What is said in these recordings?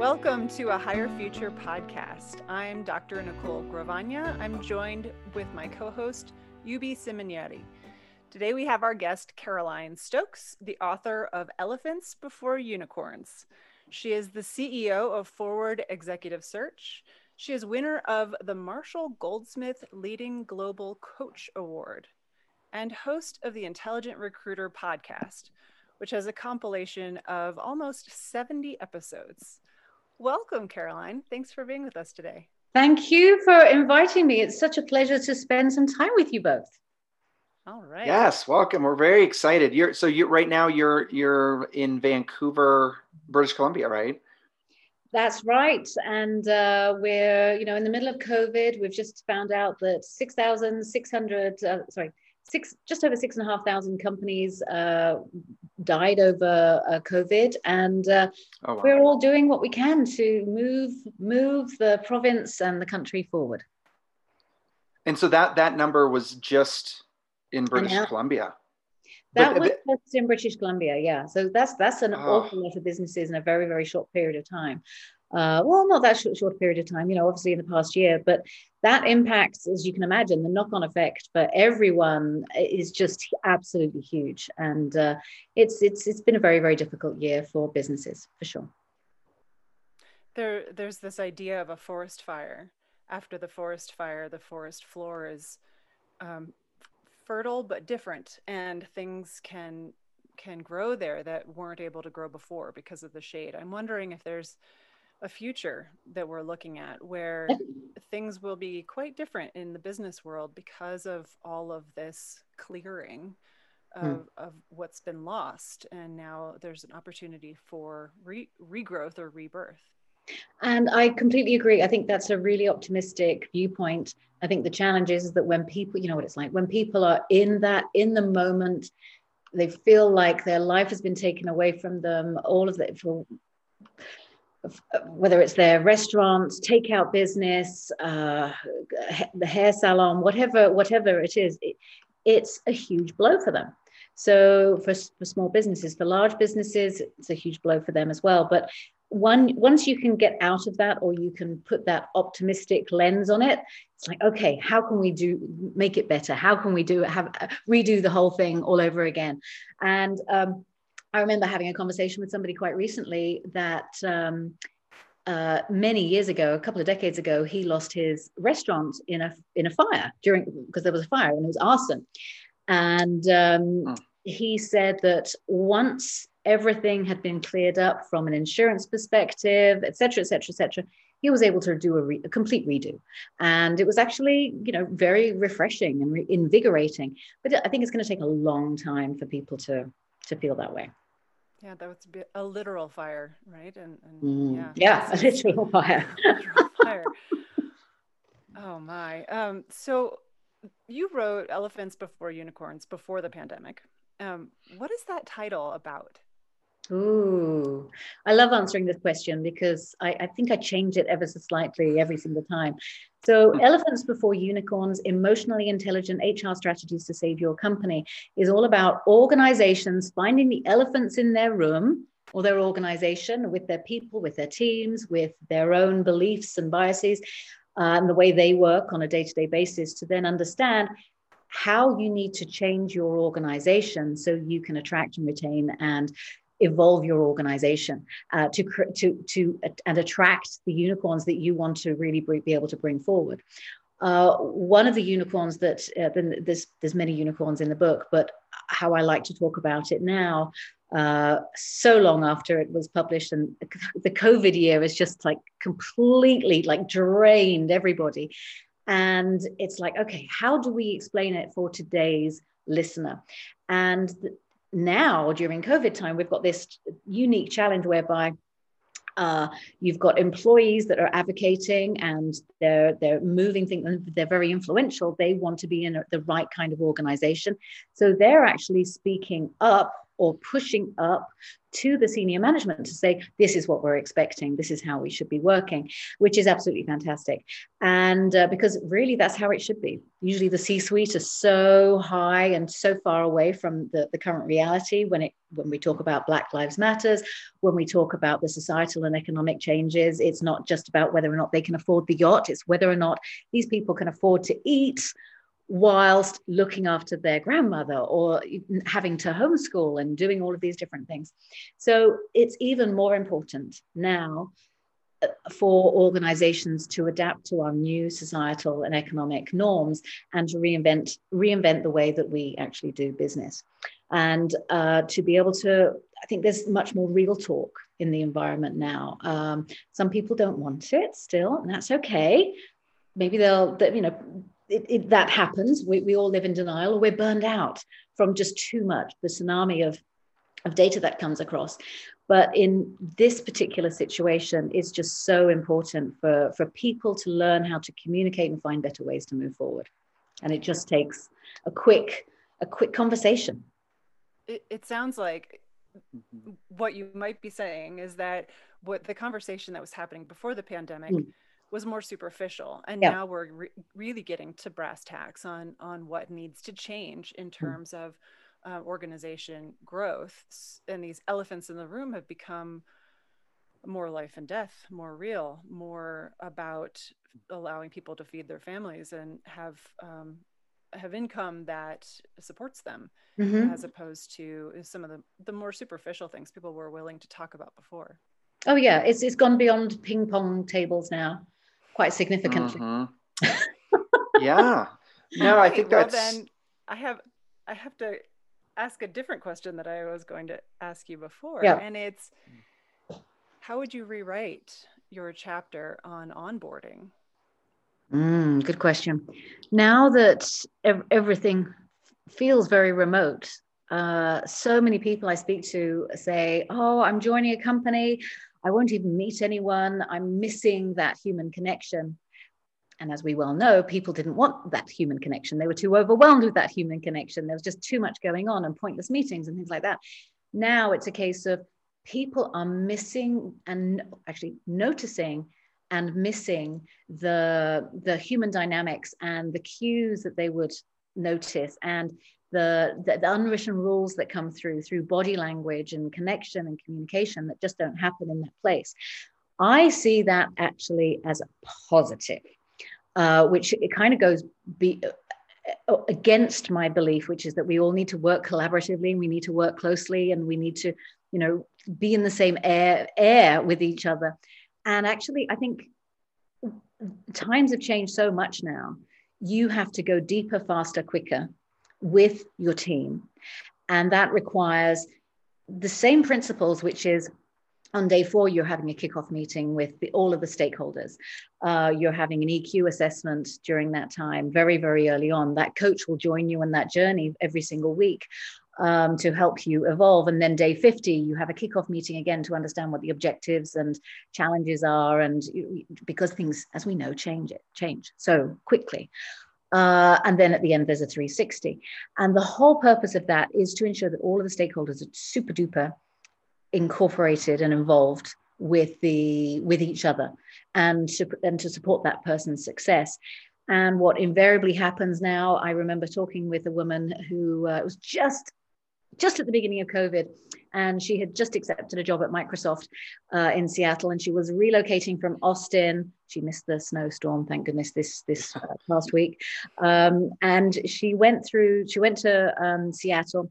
Welcome to a Higher Future podcast. I'm Dr. Nicole Gravagna. I'm joined with my co host, Yubi Simonieri. Today we have our guest, Caroline Stokes, the author of Elephants Before Unicorns. She is the CEO of Forward Executive Search. She is winner of the Marshall Goldsmith Leading Global Coach Award and host of the Intelligent Recruiter podcast, which has a compilation of almost 70 episodes. Welcome, Caroline. Thanks for being with us today. Thank you for inviting me. It's such a pleasure to spend some time with you both. All right. Yes, welcome. We're very excited. You're so you right now you're you're in Vancouver, British Columbia, right? That's right. And uh, we're, you know, in the middle of COVID. We've just found out that 6,600, uh, sorry, six, just over six and a half thousand companies uh, died over uh, COVID, and uh, oh, wow. we're all doing what we can to move move the province and the country forward. And so that that number was just in British Columbia. That but, was just in British Columbia, yeah. So that's that's an oh. awful lot of businesses in a very very short period of time. Uh, well, not that short, short period of time, you know, obviously in the past year, but that impacts, as you can imagine, the knock-on effect for everyone is just absolutely huge, and uh, it's it's it's been a very very difficult year for businesses for sure. There, there's this idea of a forest fire. After the forest fire, the forest floor is um, fertile but different, and things can can grow there that weren't able to grow before because of the shade. I'm wondering if there's a future that we're looking at where things will be quite different in the business world because of all of this clearing hmm. of, mm. of what's been lost and now there's an opportunity for re- regrowth or rebirth and i completely agree i think that's a really optimistic viewpoint i think the challenge is that when people you know what it's like when people are in that in the moment they feel like their life has been taken away from them all of that for whether it's their restaurants, takeout business, uh, the hair salon, whatever, whatever it is, it, it's a huge blow for them. So for, for small businesses, for large businesses, it's a huge blow for them as well. But one once you can get out of that, or you can put that optimistic lens on it, it's like, okay, how can we do make it better? How can we do have redo the whole thing all over again? And um, I remember having a conversation with somebody quite recently that um, uh, many years ago, a couple of decades ago, he lost his restaurant in a in a fire during because there was a fire and it was arson, and um, oh. he said that once everything had been cleared up from an insurance perspective, et cetera, et cetera, et cetera, he was able to do a, re- a complete redo, and it was actually you know very refreshing and re- invigorating. But I think it's going to take a long time for people to to feel that way. Yeah, that would be a literal fire, right? And, and mm, yeah, yeah, a literal fire. literal fire. Oh my. Um, so you wrote Elephants Before Unicorns before the pandemic. Um, what is that title about? Ooh, I love answering this question because I, I, think I change it ever so slightly every single time. So, Elephants Before Unicorns Emotionally Intelligent HR Strategies to Save Your Company is all about organizations finding the elephants in their room or their organization with their people, with their teams, with their own beliefs and biases, uh, and the way they work on a day to day basis to then understand how you need to change your organization so you can attract and retain and evolve your organization uh, to, to, to, and attract the unicorns that you want to really be able to bring forward. Uh, one of the unicorns that uh, there's there's many unicorns in the book, but how I like to talk about it now, uh, so long after it was published, and the COVID year is just like completely like drained everybody, and it's like okay, how do we explain it for today's listener? And now during COVID time, we've got this unique challenge whereby uh, you've got employees that are advocating and they're they're moving things they're very influential. They want to be in a, the right kind of organization. So they're actually speaking up or pushing up to the senior management to say, this is what we're expecting, this is how we should be working, which is absolutely fantastic. And uh, because really that's how it should be. Usually the C suite are so high and so far away from the, the current reality when it when we talk about Black Lives Matters, when we talk about the societal and economic changes, it's not just about whether or not they can afford the yacht, it's whether or not these people can afford to eat whilst looking after their grandmother or having to homeschool and doing all of these different things. So it's even more important now uh, for organizations to adapt to our new societal and economic norms and to reinvent reinvent the way that we actually do business. And uh, to be able to i think there's much more real talk in the environment now. Um, some people don't want it still and that's okay. Maybe they'll you know it, it, that happens. We, we all live in denial or we're burned out from just too much, the tsunami of, of data that comes across. But in this particular situation, it's just so important for, for people to learn how to communicate and find better ways to move forward. And it just takes a quick, a quick conversation. It, it sounds like what you might be saying is that what the conversation that was happening before the pandemic mm was more superficial and yeah. now we're re- really getting to brass tacks on on what needs to change in hmm. terms of uh, organization growth and these elephants in the room have become more life and death more real more about allowing people to feed their families and have um, have income that supports them mm-hmm. as opposed to some of the the more superficial things people were willing to talk about before oh yeah it's it's gone beyond ping pong tables now quite significantly. Mm-hmm. yeah. No, I think well, that's. Then I have I have to ask a different question that I was going to ask you before, yeah. and it's how would you rewrite your chapter on onboarding? Mm, good question. Now that ev- everything feels very remote, uh, so many people I speak to say, "Oh, I'm joining a company. I won't even meet anyone. I'm missing that human connection. And as we well know, people didn't want that human connection. They were too overwhelmed with that human connection. There was just too much going on and pointless meetings and things like that. Now it's a case of people are missing and actually noticing and missing the the human dynamics and the cues that they would notice and the, the, the, unwritten rules that come through through body language and connection and communication that just don't happen in that place. I see that actually as a positive uh, which it kind of goes be, uh, against my belief which is that we all need to work collaboratively and we need to work closely and we need to you know be in the same air air with each other. And actually i think times have changed so much now you have to go deeper faster quicker with your team. And that requires the same principles, which is on day four, you're having a kickoff meeting with the, all of the stakeholders. Uh, you're having an EQ assessment during that time, very, very early on. That coach will join you on that journey every single week um, to help you evolve. And then day 50, you have a kickoff meeting again to understand what the objectives and challenges are. And because things, as we know, change it, change so quickly. Uh, and then at the end, there's a 360. And the whole purpose of that is to ensure that all of the stakeholders are super duper incorporated and involved with the with each other and to and to support that person's success and what invariably happens now i remember talking with a woman who uh, was just just at the beginning of covid and she had just accepted a job at Microsoft uh, in Seattle, and she was relocating from Austin. She missed the snowstorm, thank goodness, this this uh, past week. Um, and she went through. She went to um, Seattle,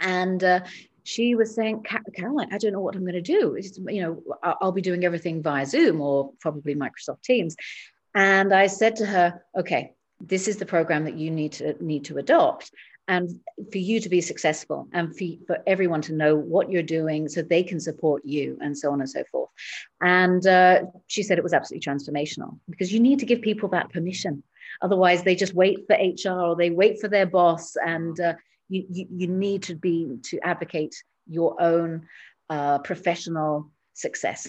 and uh, she was saying, Caroline, I don't know what I'm going to do. It's, you know, I'll be doing everything via Zoom or probably Microsoft Teams. And I said to her, okay, this is the program that you need to need to adopt and for you to be successful and for, for everyone to know what you're doing so they can support you and so on and so forth. And uh, she said it was absolutely transformational because you need to give people that permission. Otherwise they just wait for hr or they wait for their boss and uh, you, you, you, need to be to advocate your own uh, professional success.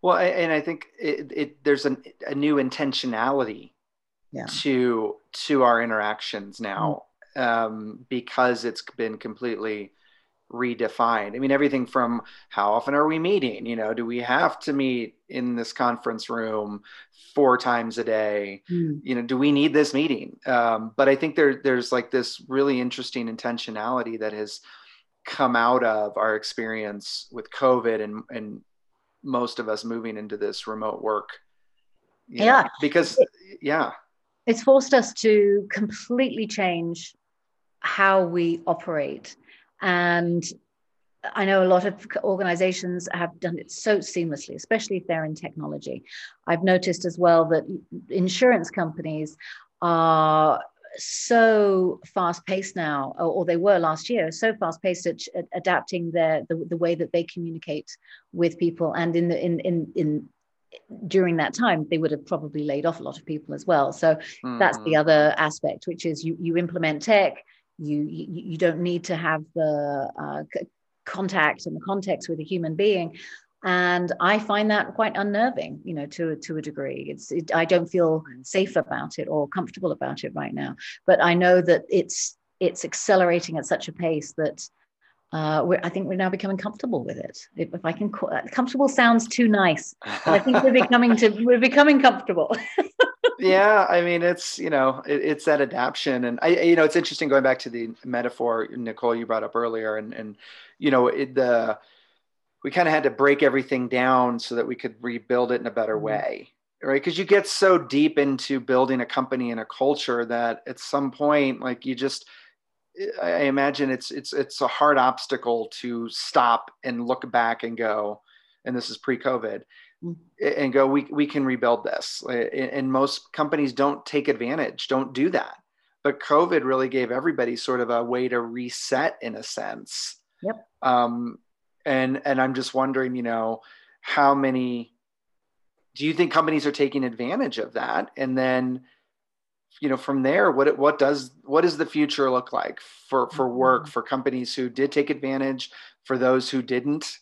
Well and i think it, it there's an, a new intentionality yeah. to to our interactions now um, because it's been completely redefined. I mean, everything from how often are we meeting? You know, do we have to meet in this conference room four times a day? Mm. You know, do we need this meeting? Um, but I think there, there's like this really interesting intentionality that has come out of our experience with COVID and, and most of us moving into this remote work. Yeah. Know, because, yeah. It's forced us to completely change how we operate and I know a lot of organizations have done it so seamlessly, especially if they're in technology. I've noticed as well that insurance companies are so fast paced now, or, they were last year, so fast paced at, at, adapting their the, the way that they communicate with people. And in the in in in during that time, they would have probably laid off a lot of people as well. So mm-hmm. that's the mm-hmm. other aspect, which is you you implement tech, you you, you don't need to have the uh, contact and the context with a human being and i find that quite unnerving you know to to a degree it's it, i don't feel safe about it or comfortable about it right now but i know that it's it's accelerating at such a pace that uh, I think we're now becoming comfortable with it. If, if I can, call, comfortable sounds too nice. I think we're becoming to we're becoming comfortable. yeah i mean it's you know it, it's that adaptation and i you know it's interesting going back to the metaphor nicole you brought up earlier and and you know it, the we kind of had to break everything down so that we could rebuild it in a better mm-hmm. way right because you get so deep into building a company and a culture that at some point like you just i imagine it's it's it's a hard obstacle to stop and look back and go and this is pre-covid and go we, we can rebuild this. And most companies don't take advantage don't do that. But covid really gave everybody sort of a way to reset in a sense. Yep. Um, and and i'm just wondering you know how many do you think companies are taking advantage of that? And then you know from there what what does what does the future look like for for work mm-hmm. for companies who did take advantage for those who didn't?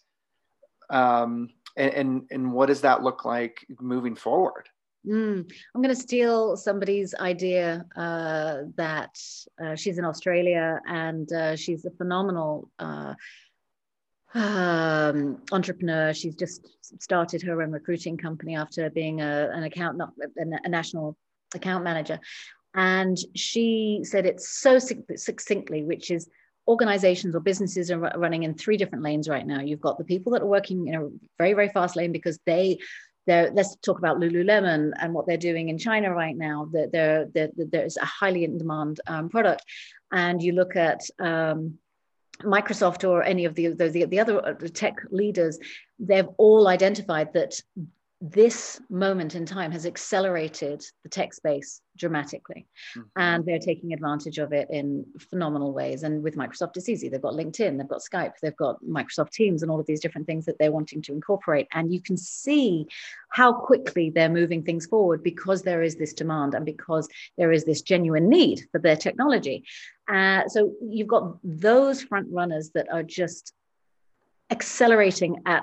Um, and, and, and what does that look like moving forward? Mm, I'm going to steal somebody's idea uh, that uh, she's in Australia and uh, she's a phenomenal uh, um, entrepreneur. She's just started her own recruiting company after being a, an account, not a, a national account manager. And she said it so succinctly, which is organizations or businesses are running in three different lanes right now. You've got the people that are working in a very, very fast lane because they they're, let's talk about Lululemon and what they're doing in China right now. That there, there's a highly in demand um, product, and you look at um, Microsoft or any of the, the the other uh, tech leaders. They've all identified that this moment in time has accelerated the tech space dramatically. Mm-hmm. and they're taking advantage of it in phenomenal ways. And with microsoft it's easy. They've got linkedin they've got skype they've got microsoft teams and all of these different things that they're wanting to incorporate. And you can see how quickly they're moving things forward because there is this demand and because there is this genuine need for their technology. Uh, so you've got those front runners that are just accelerating at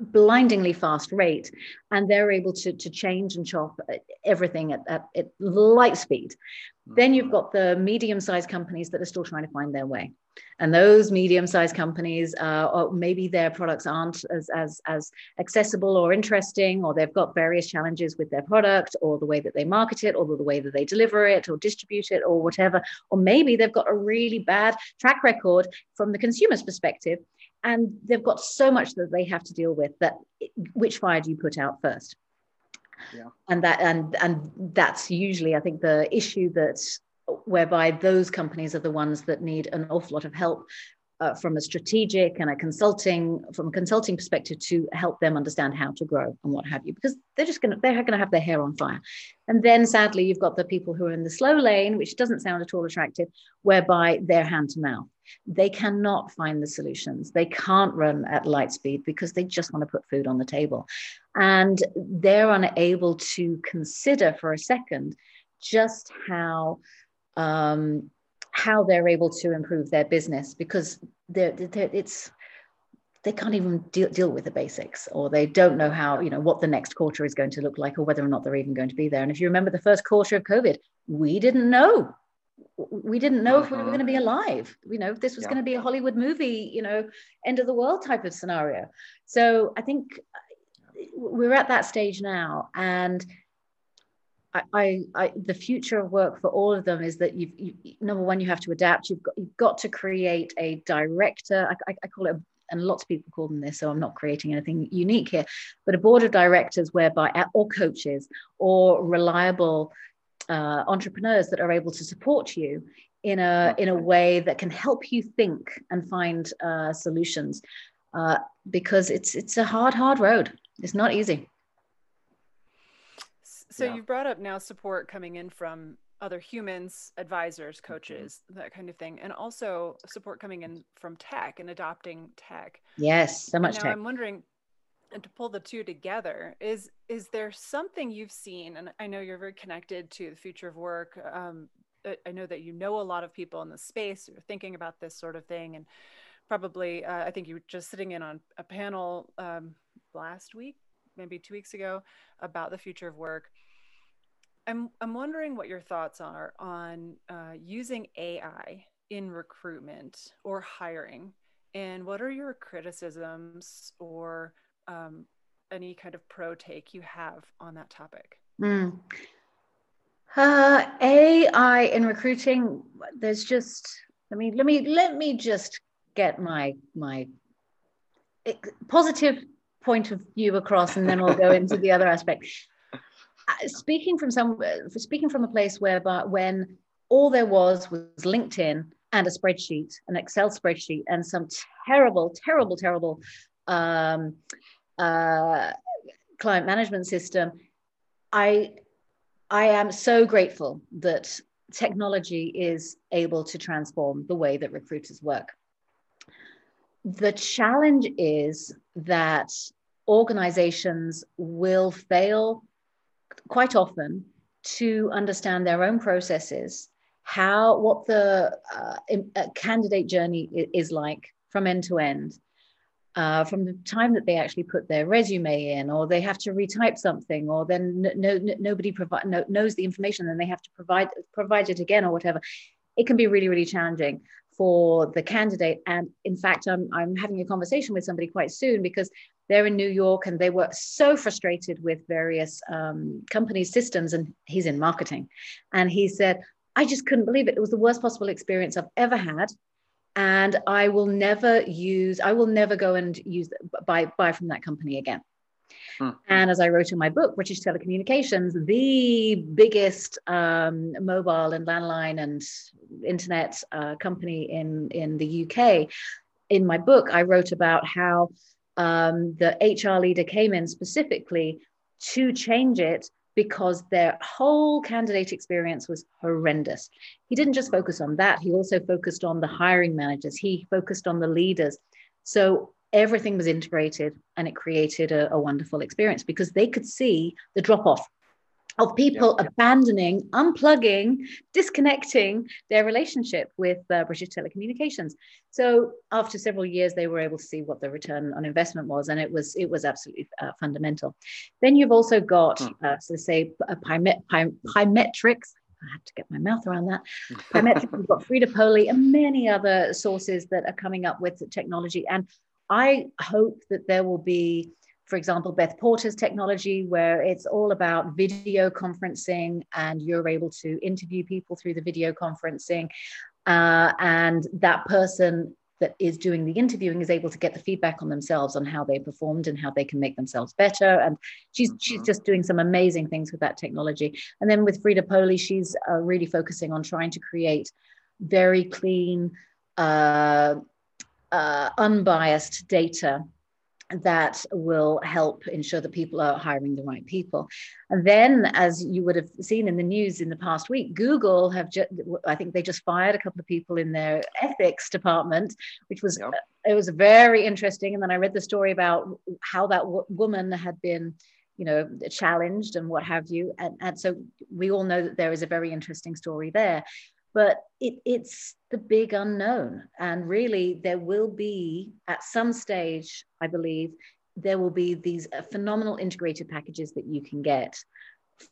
blindingly fast rate and they're able to, to change and chop everything at, at, at light speed. Mm-hmm. then you've got the medium-sized companies that are still trying to find their way. And those medium-sized companies uh, or maybe their products aren't as, as, as accessible or interesting or they've got various challenges with their product or the way that they market it or the way that they deliver it or distribute it or whatever. Or maybe they've got a really bad track record from the consumer's perspective and they've got so much that they have to deal with that which fire do you put out first yeah. and that and and that's usually i think the issue that whereby those companies are the ones that need an awful lot of help uh, from a strategic and a consulting from a consulting perspective to help them understand how to grow and what have you because they're just going to they're going to have their hair on fire. And then sadly you've got the people who are in the slow lane which doesn't sound at all attractive whereby they're hand to mouth. They cannot find the solutions. They can't run at light speed because they just want to put food on the table. And they're unable to consider for a second just how um, how they're able to improve their business because they're, they're, it's they can't even deal, deal with the basics or they don't know how you know what the next quarter is going to look like or whether or not they're even going to be there and if you remember the first quarter of covid we didn't know we didn't know mm-hmm. if we were going to be alive you know if this was yeah. going to be a hollywood movie you know end of the world type of scenario so i think we're at that stage now and I, I, I, the future of work for all of them is that you've you, number one you have to adapt. You've got you've got to create a director. I, I, call it and lots of people call them this so i'm not creating anything unique here but a board of directors whereby or coaches or reliable uh, entrepreneurs that are able to support you in a in a way that can help you think and find uh, solutions. Uh, because it's it's a hard hard road. It's not easy so yeah. you've brought up now support coming in from other humans advisors mm-hmm. coaches mm-hmm. that kind of thing and also support coming in from tech and adopting tech yes so much now tech. i'm wondering and to pull the two together is is there something you've seen and i know you're very connected to the future of work um, i know that you know a lot of people in the space who are thinking about this sort of thing and probably uh, i think you were just sitting in on a panel um, last week maybe two weeks ago about the future of work i'm, I'm wondering what your thoughts are on uh, using ai in recruitment or hiring and what are your criticisms or um, any kind of pro take you have on that topic? Mm. Uh, AI in recruiting, there's just let me let me let me just get my my positive point of view across, and then we'll go into the other aspect. Uh, speaking from some, speaking from a place where, but when all there was was LinkedIn and a spreadsheet, an Excel spreadsheet, and some terrible, terrible, terrible um, uh, client management system, I I am so grateful that technology is able to transform the way that recruiters work. The challenge is that organizations will fail quite often to understand their own processes, how what the uh, uh candidate journey is like from end to end, uh, from the time that they actually put their resume in, or they have to retype something, or then no, no, nobody provide, no, knows the information, and they have to provide provide it again, or whatever. It can be really, really challenging for the candidate. And in fact, I'm, I'm having a conversation with somebody quite soon because they're in New York and they were so frustrated with various um, company systems, and he's in marketing, and he said, I just couldn't believe it. It was the worst possible experience I've ever had and I will never use, I will never go and use buy buy from that company again. Hmm. And as I wrote in my book, British Telecommunications, the biggest um, mobile and landline and internet uh, company in, in the UK, in my book, I wrote about how um, the HR leader came in specifically to change it because their whole candidate experience was horrendous. He didn't just focus on that, he also focused on the hiring managers, he focused on the leaders. So everything was integrated and it created a, a wonderful experience because they could see the drop off of people yeah. abandoning, unplugging, disconnecting their relationship with uh, British Telecommunications. So after several years, they were able to see what the return on investment was, and it was it was absolutely uh, fundamental. Then you've also got, hmm. uh, so say, Pymet, Pymetrics. I had to get my mouth around that. Pymetrics, we've got Frida Polli and many other sources that are coming up with technology. And I hope that there will be for example, Beth Porter's technology, where it's all about video conferencing and you're able to interview people through the video conferencing. Uh, and that person that is doing the interviewing is able to get the feedback on themselves on how they performed and how they can make themselves better. And she's mm-hmm. she's just doing some amazing things with that technology. And then with Frida Polli, she's uh, really focusing on trying to create very clean, uh, uh unbiased data that will help ensure that people are hiring the right people. And then, as you would have seen in the news in the past week, Google have just, I think they just fired a couple of people in their ethics department, which was, yep. Uh, it was very interesting. And then I read the story about how that w- woman had been you know challenged and what have you and, and so we all know that there is a very interesting story there but it, it's the big unknown. And really, there will be at some stage, I believe, there will be these uh, phenomenal integrated packages that you can get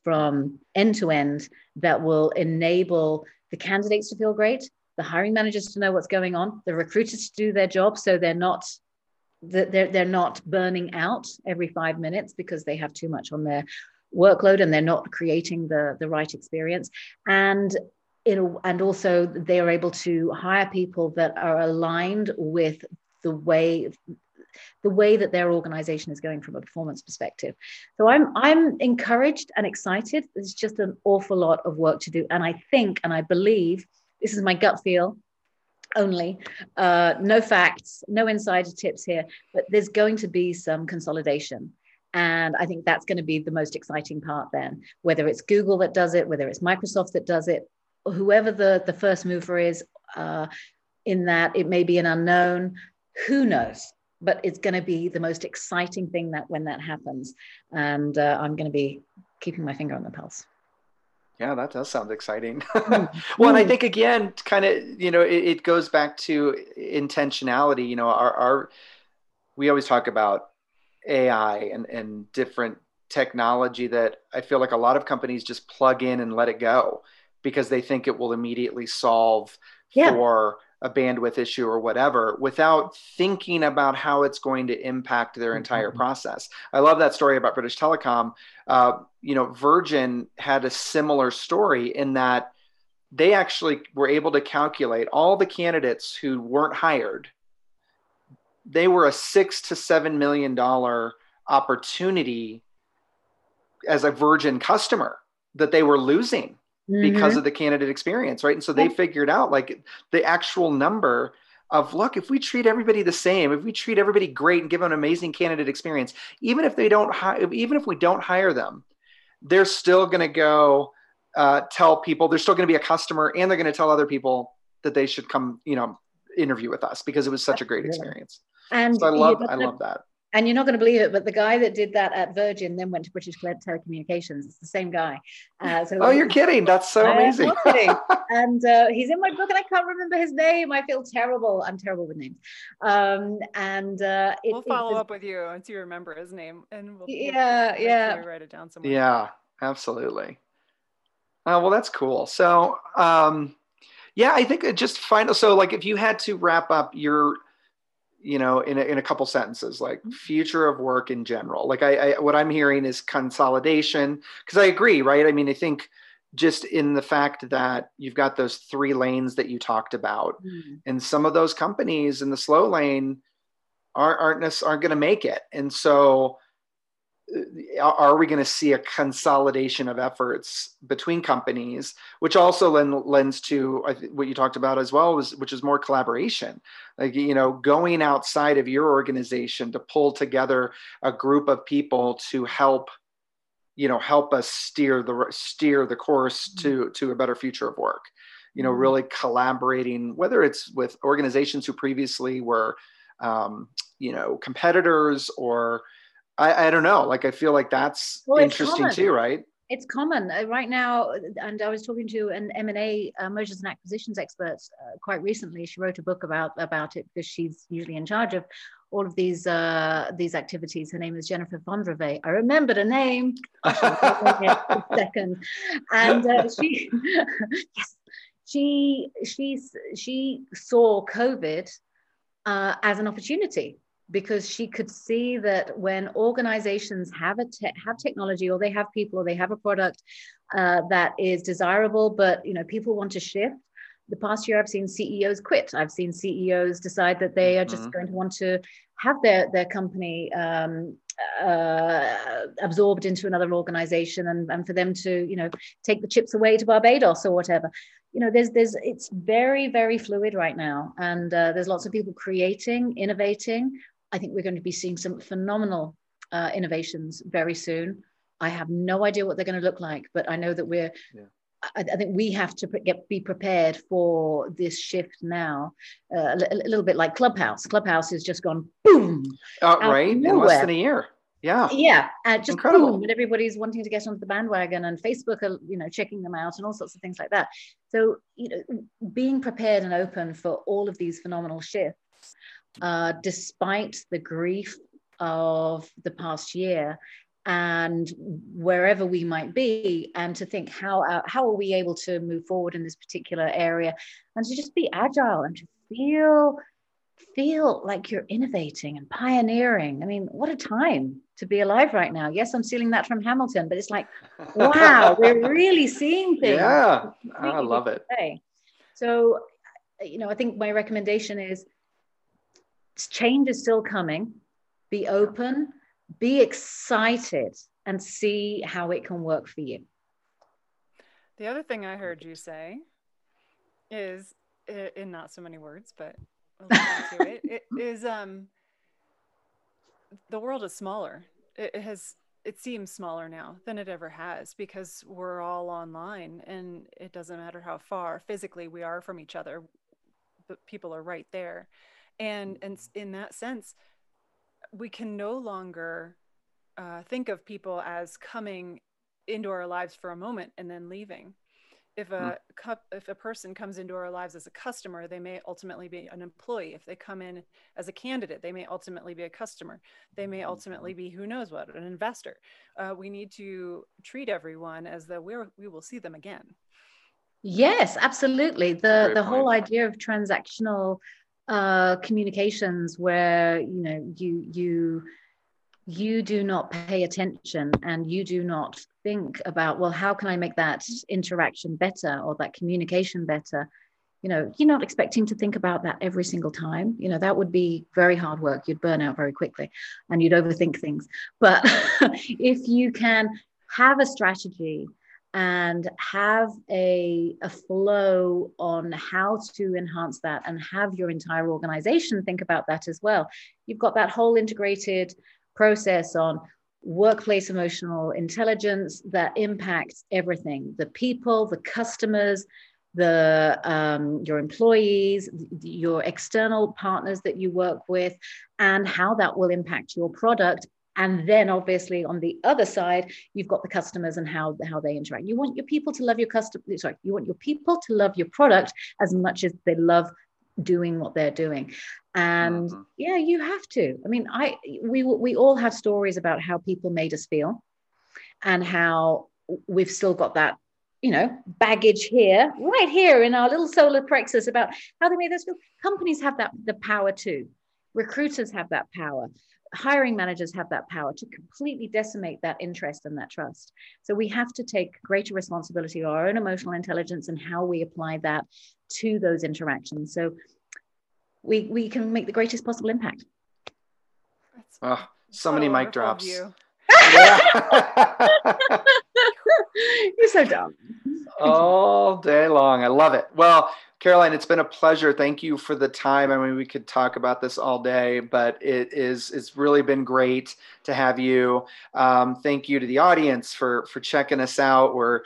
from end to end that will enable the candidates to feel great, the hiring managers to know what's going on, the recruiters to do their job so they're not they're, they're not burning out every five minutes because they have too much on their workload and they're not creating the, the right experience. And and also they are able to hire people that are aligned with the way the way that their organization is going from a performance perspective. So I'm I'm encouraged and excited. There's just an awful lot of work to do. And I think and I believe this is my gut feel only, uh, no facts, no insider tips here, but there's going to be some consolidation. And I think that's going to be the most exciting part then, whether it's Google that does it, whether it's Microsoft that does it, whoever the, the first mover is uh, in that, it may be an unknown, who knows? But it's going to be the most exciting thing that when that happens. And uh, I'm going to be keeping my finger on the pulse. Yeah, that does sound exciting. Hmm. well, and I hmm. think again, kind of, you know, it, it, goes back to intentionality. You know, our, our we always talk about AI and, and different technology that I feel like a lot of companies just plug in and let it go because they think it will immediately solve yeah. for a bandwidth issue or whatever without thinking about how it's going to impact their entire mm-hmm. process. I love that story about British Telecom. Uh, you know, Virgin had a similar story in that they actually were able to calculate all the candidates who weren't hired. They were a six to seven million dollar opportunity as a Virgin customer that they were losing mm-hmm. because of the candidate experience, right? And so they figured out like the actual number of look, if we treat everybody the same, if we treat everybody great and give them an amazing candidate experience, even if they don't, hi- even if we don't hire them, they're still going to go uh, tell people they're still going to be a customer, and they're going to tell other people that they should come, you know, interview with us because it was such a great experience. And so I love, I love that and you're not going to believe it, but the guy that did that at Virgin then went to British Telecommunications. It's the same guy. Uh, so oh, you're kidding? That's so amazing. and uh, he's in my book, and I can't remember his name. I feel terrible. I'm terrible with names. Um, and uh, it, we'll follow up with you once you remember his name, and we'll, yeah, we'll yeah, write it down somewhere. Yeah, absolutely. Oh, well, that's cool. So, um, yeah, I think just final. So, like, if you had to wrap up your you know in a, in a couple sentences like mm-hmm. future of work in general like I, I what i'm hearing is consolidation because i agree right i mean i think just in the fact that you've got those three lanes that you talked about mm. and some of those companies in the slow lane aren't aren't, aren't going to make it and so are we going to see a consolidation of efforts between companies which also lends to what you talked about as well which is more collaboration like you know going outside of your organization to pull together a group of people to help you know help us steer the steer the course mm-hmm. to to a better future of work you know mm-hmm. really collaborating whether it's with organizations who previously were um, you know competitors or I, I don't know. Like I feel like that's well, interesting too, right? It's common uh, right now, and I was talking to an M and A uh, mergers and acquisitions expert uh, quite recently. She wrote a book about about it because she's usually in charge of all of these uh, these activities. Her name is Jennifer Vondrave. I remembered a name. second, and uh, she yes, she she she saw COVID uh, as an opportunity because she could see that when organizations have a te- have technology or they have people or they have a product uh, that is desirable but you know people want to shift the past year i've seen ceos quit i've seen ceos decide that they are just mm-hmm. going to want to have their their company um, uh, absorbed into another organization and, and for them to you know take the chips away to barbados or whatever you know there's there's it's very very fluid right now and uh, there's lots of people creating innovating I think we're going to be seeing some phenomenal uh, innovations very soon. I have no idea what they're going to look like, but I know that we're. Yeah. I, I, think we have to get be prepared for this shift now. Uh, a, a, little bit like Clubhouse. Clubhouse has just gone boom. Uh, right in less than a year. Yeah. Yeah. Uh, just Incredible. boom, and everybody's wanting to get onto the bandwagon, and Facebook are you know checking them out, and all sorts of things like that. So you know, being prepared and open for all of these phenomenal shifts uh, despite the grief of the past year, and wherever we might be and to think how uh, how are we able to move forward in this particular area and to just be agile and to feel feel like you're innovating and pioneering. I mean what a time to be alive right now. Yes i'm stealing that from hamilton but it's like wow we're really seeing things yeah i love it. so you know i think my recommendation is change is still coming be open be excited and see how it can work for you. The other thing I heard you say is, in not so many words, but it, it is um, the world is smaller. It, has it seems smaller now than it ever has because we're all online and it doesn't matter how far physically we are from each other but people are right there and and in that sense we can no longer uh, think of people as coming into our lives for a moment and then leaving. If a mm. if a person comes into our lives as a customer, they may ultimately be an employee. If they come in as a candidate, they may ultimately be a customer. They may ultimately be who knows what, an investor. Uh, we need to treat everyone as though we we will see them again. Yes, absolutely. The the point. whole idea of transactional uh, communications where you know you you you do not pay attention and you do not think about well how can i make that interaction better or that communication better? You know you're not expecting to think about that every single time. You know that would be very hard work. You'd burn out very quickly and you'd overthink things. But if you can have a strategy and have a, a flow on how to enhance that and have your entire organization think about that as well. You've got that whole integrated process on workplace emotional intelligence that impacts everything the people, the customers, the um, your employees, your external partners that you work with, and how that will impact your product and then obviously on the other side you've got the customers and how how they interact. You want your people to love your customer sorry you want your people to love your product as much as they love doing what they're doing. And mm-hmm. yeah you have to. I mean i we we all have stories about how people made us feel and how we've still got that you know baggage here right here in our little solar plexus about how they made us feel. Companies have that the power too. Recruiters have that power hiring managers have that power to completely decimate that interest and that trust. So we have to take greater responsibility of our own emotional intelligence and how we apply that to those interactions. So we we can make the greatest possible impact. Oh, ah, so, so many mic drops. You. You're so dumb. All day long. I love it. Well, Caroline, it's been a pleasure. Thank you for the time. I mean, we could talk about this all day, but it is it's really been great to have you. Um, thank you to the audience for for checking us out. We're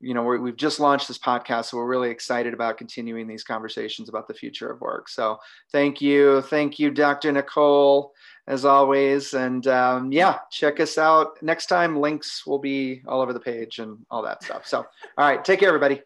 you know we have just launched this podcast, so we're really excited about continuing these conversations about the future of work. So thank you, thank you, Dr. Nicole, as always. And um, yeah, check us out next time. Links will be all over the page and all that stuff. So all right, take care, everybody.